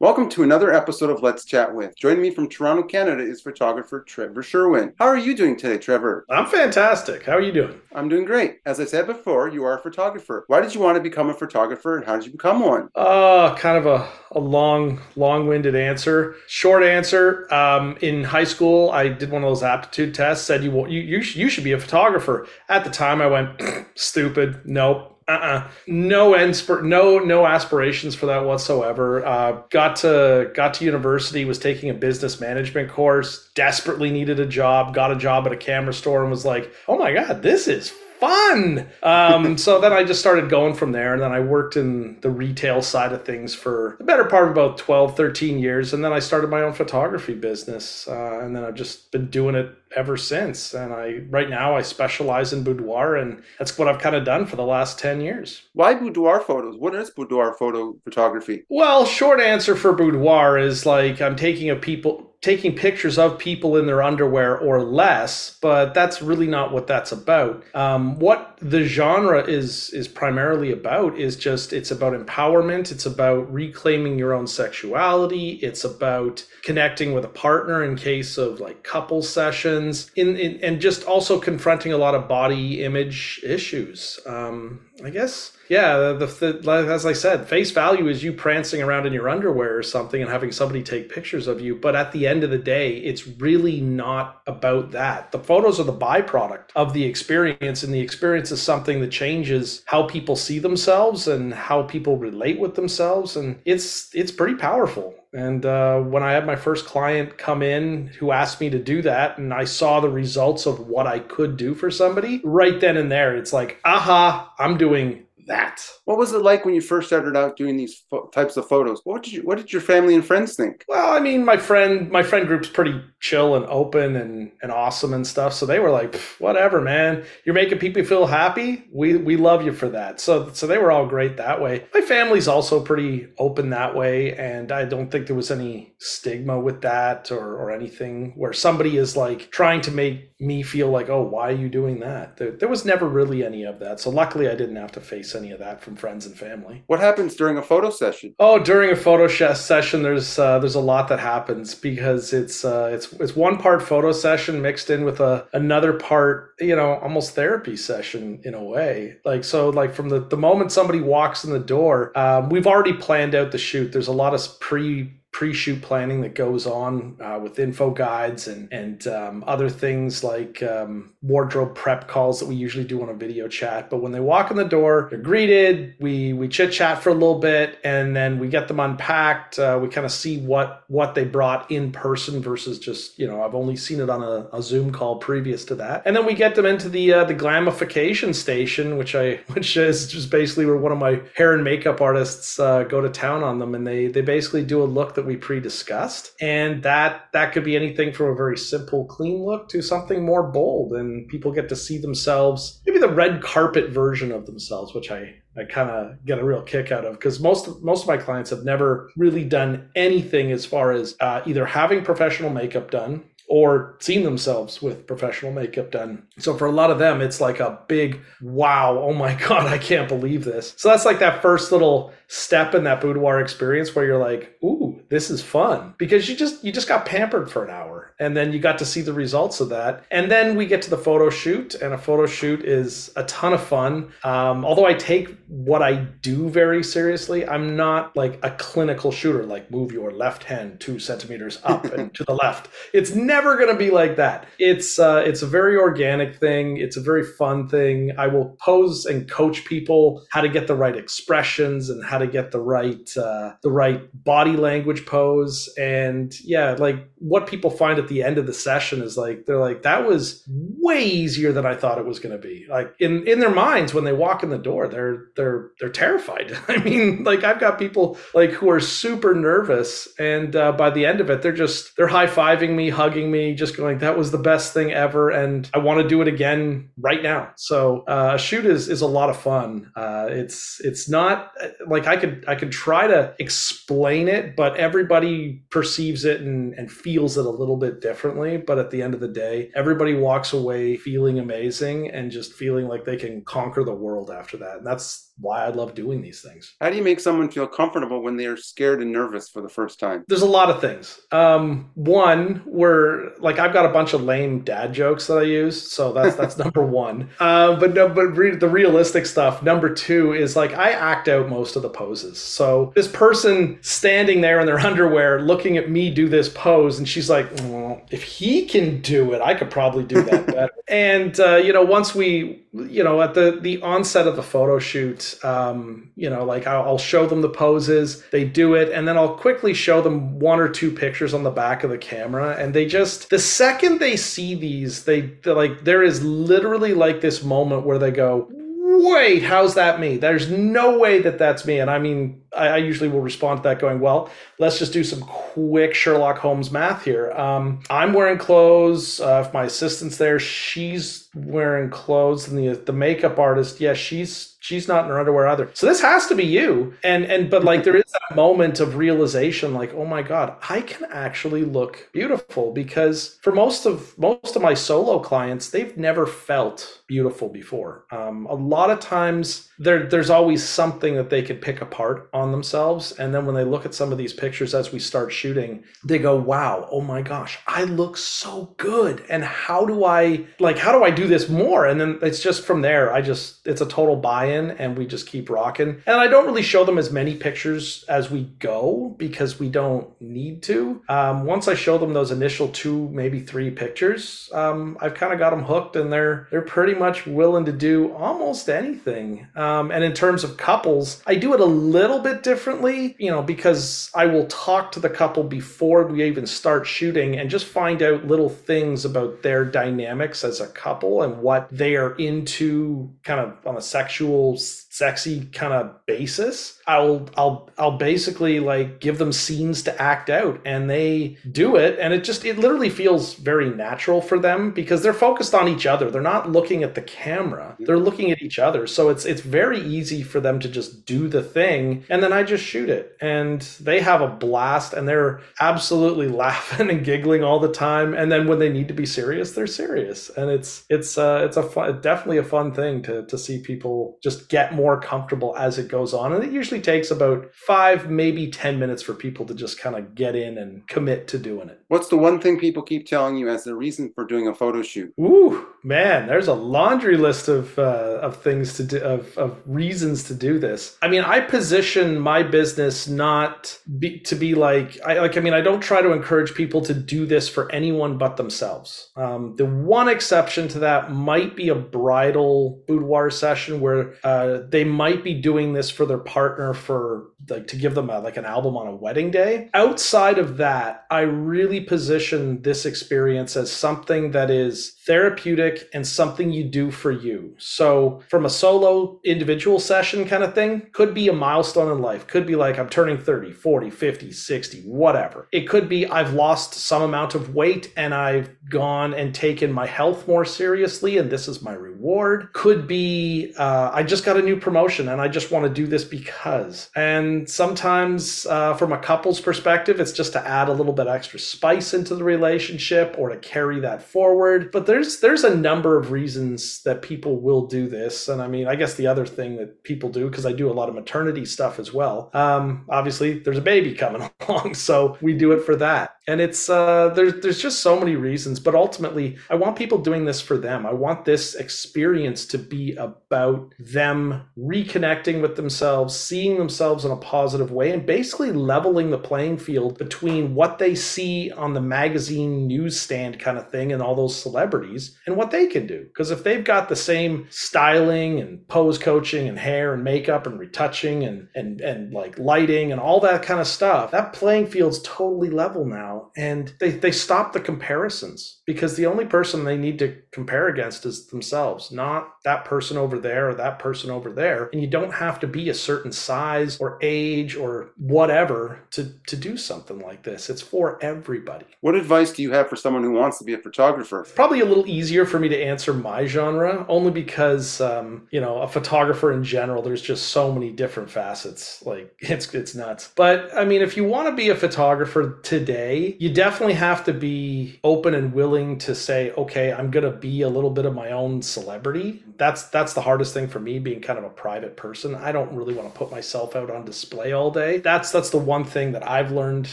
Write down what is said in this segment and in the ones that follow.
Welcome to another episode of Let's Chat With. Joining me from Toronto, Canada is photographer Trevor Sherwin. How are you doing today, Trevor? I'm fantastic. How are you doing? I'm doing great. As I said before, you are a photographer. Why did you want to become a photographer and how did you become one? Uh, kind of a, a long, long winded answer. Short answer um, in high school, I did one of those aptitude tests, said you, you, you, you should be a photographer. At the time, I went, stupid, nope uh-uh. no no no aspirations for that whatsoever uh, got to got to university was taking a business management course desperately needed a job got a job at a camera store and was like oh my god this is fun. Um, so then I just started going from there. And then I worked in the retail side of things for the better part of about 12, 13 years. And then I started my own photography business. Uh, and then I've just been doing it ever since. And I, right now, I specialize in boudoir. And that's what I've kind of done for the last 10 years. Why boudoir photos? What is boudoir photo photography? Well, short answer for boudoir is like I'm taking a people taking pictures of people in their underwear or less, but that's really not what that's about. Um, what the genre is is primarily about is just it's about empowerment. It's about reclaiming your own sexuality. It's about connecting with a partner in case of like couple sessions, in, in and just also confronting a lot of body image issues. Um, I guess yeah, the, the, as I said, face value is you prancing around in your underwear or something and having somebody take pictures of you. But at the end of the day, it's really not about that. The photos are the byproduct of the experience, and the experience is something that changes how people see themselves and how people relate with themselves, and it's it's pretty powerful. And uh, when I had my first client come in who asked me to do that, and I saw the results of what I could do for somebody, right then and there, it's like, aha, I'm doing that. What was it like when you first started out doing these fo- types of photos? What did you What did your family and friends think? Well, I mean, my friend my friend group's pretty chill and open and and awesome and stuff. So they were like, whatever, man. You're making people feel happy. We we love you for that. So so they were all great that way. My family's also pretty open that way, and I don't think there was any stigma with that or or anything where somebody is like trying to make me feel like, oh, why are you doing that? There, there was never really any of that. So luckily, I didn't have to face any of that from friends and family. What happens during a photo session? Oh, during a photo sh- session, there's uh, there's a lot that happens because it's uh, it's it's one part photo session mixed in with a another part, you know, almost therapy session in a way. Like so, like from the the moment somebody walks in the door, um, we've already planned out the shoot. There's a lot of pre pre-shoot planning that goes on uh, with info guides and and um, other things like um, wardrobe prep calls that we usually do on a video chat. But when they walk in the door, they're greeted. We we chit chat for a little bit, and then we get them unpacked. Uh, we kind of see what what they brought in person versus just you know I've only seen it on a, a Zoom call previous to that, and then we get them into the uh, the glamification station, which I which is just basically where one of my hair and makeup artists uh, go to town on them, and they they basically do a look that that we pre-discussed and that that could be anything from a very simple clean look to something more bold and people get to see themselves maybe the red carpet version of themselves which i I kind of get a real kick out of because most most of my clients have never really done anything as far as uh, either having professional makeup done or seen themselves with professional makeup done. So for a lot of them, it's like a big wow, oh my God, I can't believe this. So that's like that first little step in that boudoir experience where you're like, ooh, this is fun. Because you just you just got pampered for an hour and then you got to see the results of that. And then we get to the photo shoot, and a photo shoot is a ton of fun. Um, although I take what I do very seriously, I'm not like a clinical shooter, like move your left hand two centimeters up and to the left. It's never gonna be like that. It's uh, it's a very organic thing. It's a very fun thing. I will pose and coach people how to get the right expressions and how to get the right uh, the right body language pose. And yeah, like what people find at the end of the session is like they're like that was way easier than I thought it was going to be. Like in in their minds when they walk in the door, they're they're they're terrified. I mean, like I've got people like who are super nervous, and uh, by the end of it, they're just they're high fiving me, hugging me, just going, "That was the best thing ever," and I want to do it again right now. So uh, a shoot is is a lot of fun. Uh, it's it's not like I could I could try to explain it, but everybody perceives it and and feels it a little bit differently. But at the end of the day, everybody walks away feeling amazing and just feeling like they can conquer the world after that. And that's why I love doing these things. How do you make someone feel comfortable when they are scared and nervous for the first time? There's a lot of things. Um, one, where like I've got a bunch of lame dad jokes that I use, so that's that's number one. Uh, but no, but re- the realistic stuff. Number two is like I act out most of the poses. So this person standing there in their underwear, looking at me do this pose, and she's like, well, "If he can do it, I could probably do that better." and uh, you know, once we, you know, at the the onset of the photo shoot, um, you know, like I'll, I'll show them the poses, they do it, and then I'll quickly show them one or two pictures on the back of the camera, and they just the second they see these, they like there is literally like this moment where they go wait, how's that me? There's no way that that's me. And I mean, I, I, usually will respond to that going, well, let's just do some quick Sherlock Holmes math here. Um, I'm wearing clothes. Uh, if my assistant's there, she's wearing clothes. And the, the makeup artist, yeah, she's she's not in her underwear either. So this has to be you. And and but like there is that moment of realization, like, oh my God, I can actually look beautiful because for most of most of my solo clients, they've never felt beautiful before. Um, a lot of times there there's always something that they could pick apart on themselves. And then when they look at some of these pictures as we start shooting, they go, wow, oh my gosh, I look so good. And how do I like how do I do this more? And then it's just from there, I just it's a total buy-in in and we just keep rocking. And I don't really show them as many pictures as we go because we don't need to. Um, once I show them those initial two, maybe three pictures, um, I've kind of got them hooked and they're they're pretty much willing to do almost anything. Um, and in terms of couples, I do it a little bit differently, you know, because I will talk to the couple before we even start shooting and just find out little things about their dynamics as a couple and what they are into kind of on a sexual sexy kind of basis i'll i'll i'll basically like give them scenes to act out and they do it and it just it literally feels very natural for them because they're focused on each other. They're not looking at the camera. They're looking at each other. So it's it's very easy for them to just do the thing and then i just shoot it. And they have a blast and they're absolutely laughing and giggling all the time and then when they need to be serious they're serious. And it's it's uh it's a fun definitely a fun thing to to see people just get more comfortable as it goes on. And it usually takes about five, maybe 10 minutes for people to just kind of get in and commit to doing it. What's the one thing people keep telling you as the reason for doing a photo shoot? Ooh, man, there's a laundry list of, uh, of things to do, of, of reasons to do this. I mean, I position my business not be, to be like, I like, I mean, I don't try to encourage people to do this for anyone but themselves. Um, the one exception to that might be a bridal boudoir session where uh, they might be doing this for their partner for like to give them a, like an album on a wedding day. Outside of that, I really position this experience as something that is therapeutic and something you do for you. So, from a solo individual session kind of thing, could be a milestone in life. Could be like I'm turning 30, 40, 50, 60, whatever. It could be I've lost some amount of weight and I've gone and taken my health more seriously and this is my reward. Could be uh, I just got a new promotion and I just want to do this because. And sometimes, uh, from a couple's perspective, it's just to add a little bit extra spice into the relationship or to carry that forward. But there's there's a number of reasons that people will do this, and I mean, I guess the other thing that people do because I do a lot of maternity stuff as well. Um, obviously, there's a baby coming along, so we do it for that, and it's uh, there's there's just so many reasons. But ultimately, I want people doing this for them. I want this experience to be about them reconnecting with themselves, seeing themselves in a positive way, and basically leveling the playing field between what they see on the magazine newsstand kind of thing and all those celebrities and what they can do. Because if they've got the same styling and pose coaching and hair and makeup and retouching and and and like lighting and all that kind of stuff, that playing field's totally level now. And they, they stop the comparisons because the only person they need to compare against is themselves, not that person over there or that person over there. And you don't have to be a certain size or age age or whatever to to do something like this. It's for everybody. What advice do you have for someone who wants to be a photographer? Probably a little easier for me to answer my genre, only because um, you know a photographer in general. There's just so many different facets. Like it's it's nuts. But I mean, if you want to be a photographer today, you definitely have to be open and willing to say, okay, I'm gonna be a little bit of my own celebrity. That's that's the hardest thing for me, being kind of a private person. I don't really want to put myself out on display all day. That's that's the one thing that I've learned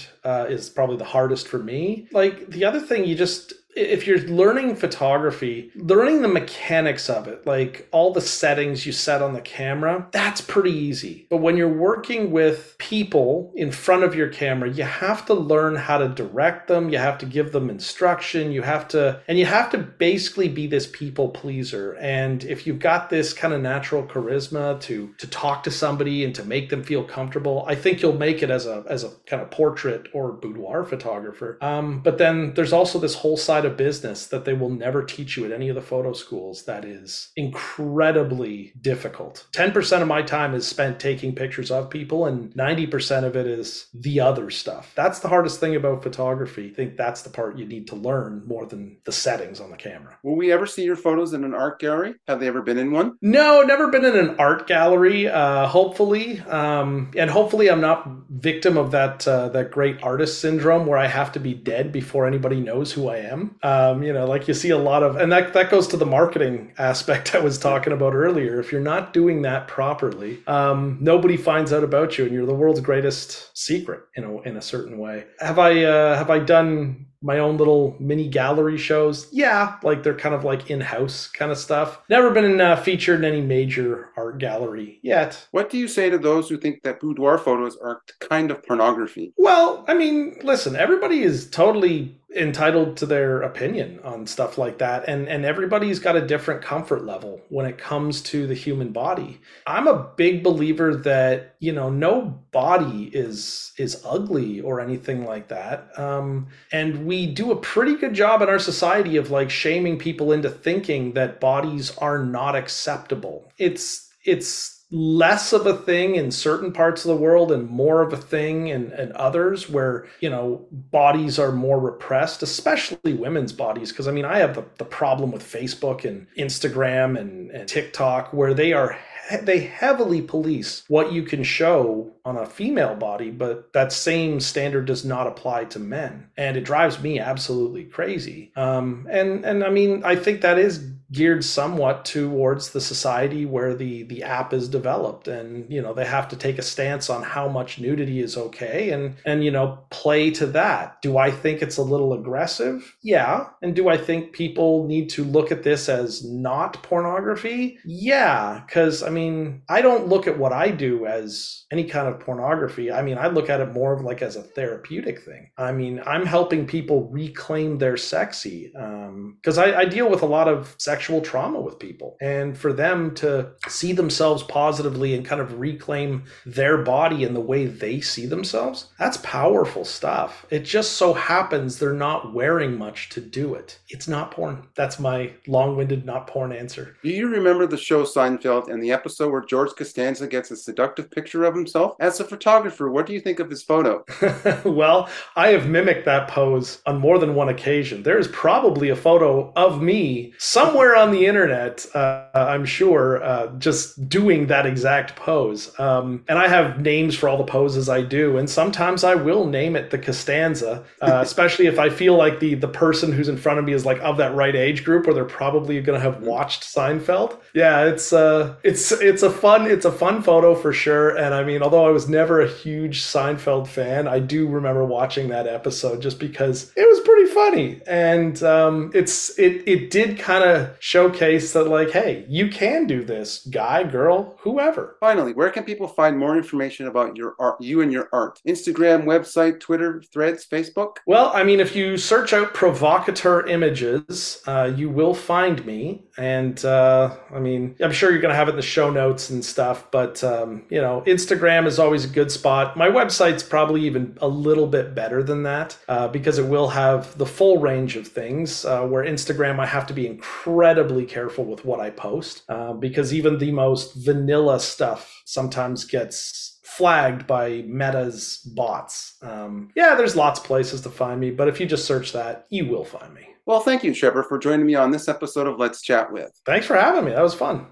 uh, is probably the hardest for me. Like the other thing, you just if you're learning photography, learning the mechanics of it, like all the settings you set on the camera, that's pretty easy. But when you're working with people in front of your camera, you have to learn how to direct them, you have to give them instruction, you have to, and you have to basically be this people pleaser. And if you've got this kind of natural charisma to to talk to somebody and to make them feel comfortable, I think you'll make it as a as a kind of portrait or boudoir photographer. Um, but then there's also this whole side side of business that they will never teach you at any of the photo schools that is incredibly difficult. 10% of my time is spent taking pictures of people, and 90% of it is the other stuff. That's the hardest thing about photography. I think that's the part you need to learn more than the settings on the camera. Will we ever see your photos in an art gallery? Have they ever been in one? No, never been in an art gallery. Uh, hopefully, um, and hopefully, I'm not victim of that uh, that great artist syndrome where I have to be dead before anybody knows who I am. Um, you know, like you see a lot of, and that that goes to the marketing aspect I was talking about earlier. If you're not doing that properly, um, nobody finds out about you, and you're the world's greatest secret, you know, in a certain way. Have I uh, have I done my own little mini gallery shows. Yeah, like they're kind of like in-house kind of stuff. Never been uh, featured in any major art gallery yet. What do you say to those who think that boudoir photos are kind of pornography? Well, I mean, listen, everybody is totally entitled to their opinion on stuff like that. And and everybody's got a different comfort level when it comes to the human body. I'm a big believer that you know no body is is ugly or anything like that. Um and we do a pretty good job in our society of like shaming people into thinking that bodies are not acceptable. It's it's less of a thing in certain parts of the world and more of a thing in, in others where you know bodies are more repressed especially women's bodies because i mean i have the, the problem with facebook and instagram and, and tiktok where they are they heavily police what you can show on a female body, but that same standard does not apply to men, and it drives me absolutely crazy. Um, and and I mean, I think that is geared somewhat towards the society where the the app is developed. And you know they have to take a stance on how much nudity is okay and and you know play to that. Do i think it's a little aggressive? Yeah. And do i think people need to look at this as not pornography? Yeah. Cuz i mean i don't look at what i do as any kind of pornography. I mean i look at it more of like as a therapeutic thing. I mean i'm helping people reclaim their sexy um cuz I, I deal with a lot of sex sexual trauma with people. And for them to see themselves positively and kind of reclaim their body in the way they see themselves, that's powerful stuff. It just so happens they're not wearing much to do it. It's not porn. That's my long winded, not porn answer. Do you remember the show Seinfeld and the episode where George Costanza gets a seductive picture of himself? As a photographer, what do you think of his photo? well, I have mimicked that pose on more than one occasion. There is probably a photo of me somewhere somewhere on the internet, uh, I'm sure, uh, just doing that exact pose. Um, and I have names for all the poses I do, and sometimes I will name it the Costanza, uh, especially if I feel like the the person who's in front of me is like of that right age group, where they're probably going to have watched Seinfeld. Yeah, it's uh, it's it's a fun it's a fun photo for sure. And I mean, although I was never a huge Seinfeld fan, I do remember watching that episode just because it was pretty funny, and um, it's it it did kind of showcase that like hey you can do this guy girl whoever. Finally where can people find more information about your art you and your art? Instagram website twitter threads facebook? Well i mean if you search out provocateur images uh, you will find me. And uh, i mean i'm sure you're going to have it in the show notes and stuff but um, you know instagram is always a good spot. My website's probably even a little bit better than that uh, because it will have the full range of things uh, where instagram i have to be incredible incredibly careful with what I post uh, because even the most vanilla stuff sometimes gets flagged by Meta's bots. Um, yeah, there's lots of places to find me, but if you just search that, you will find me. Well, thank you, Trevor, for joining me on this episode of Let's Chat With. Thanks for having me. That was fun.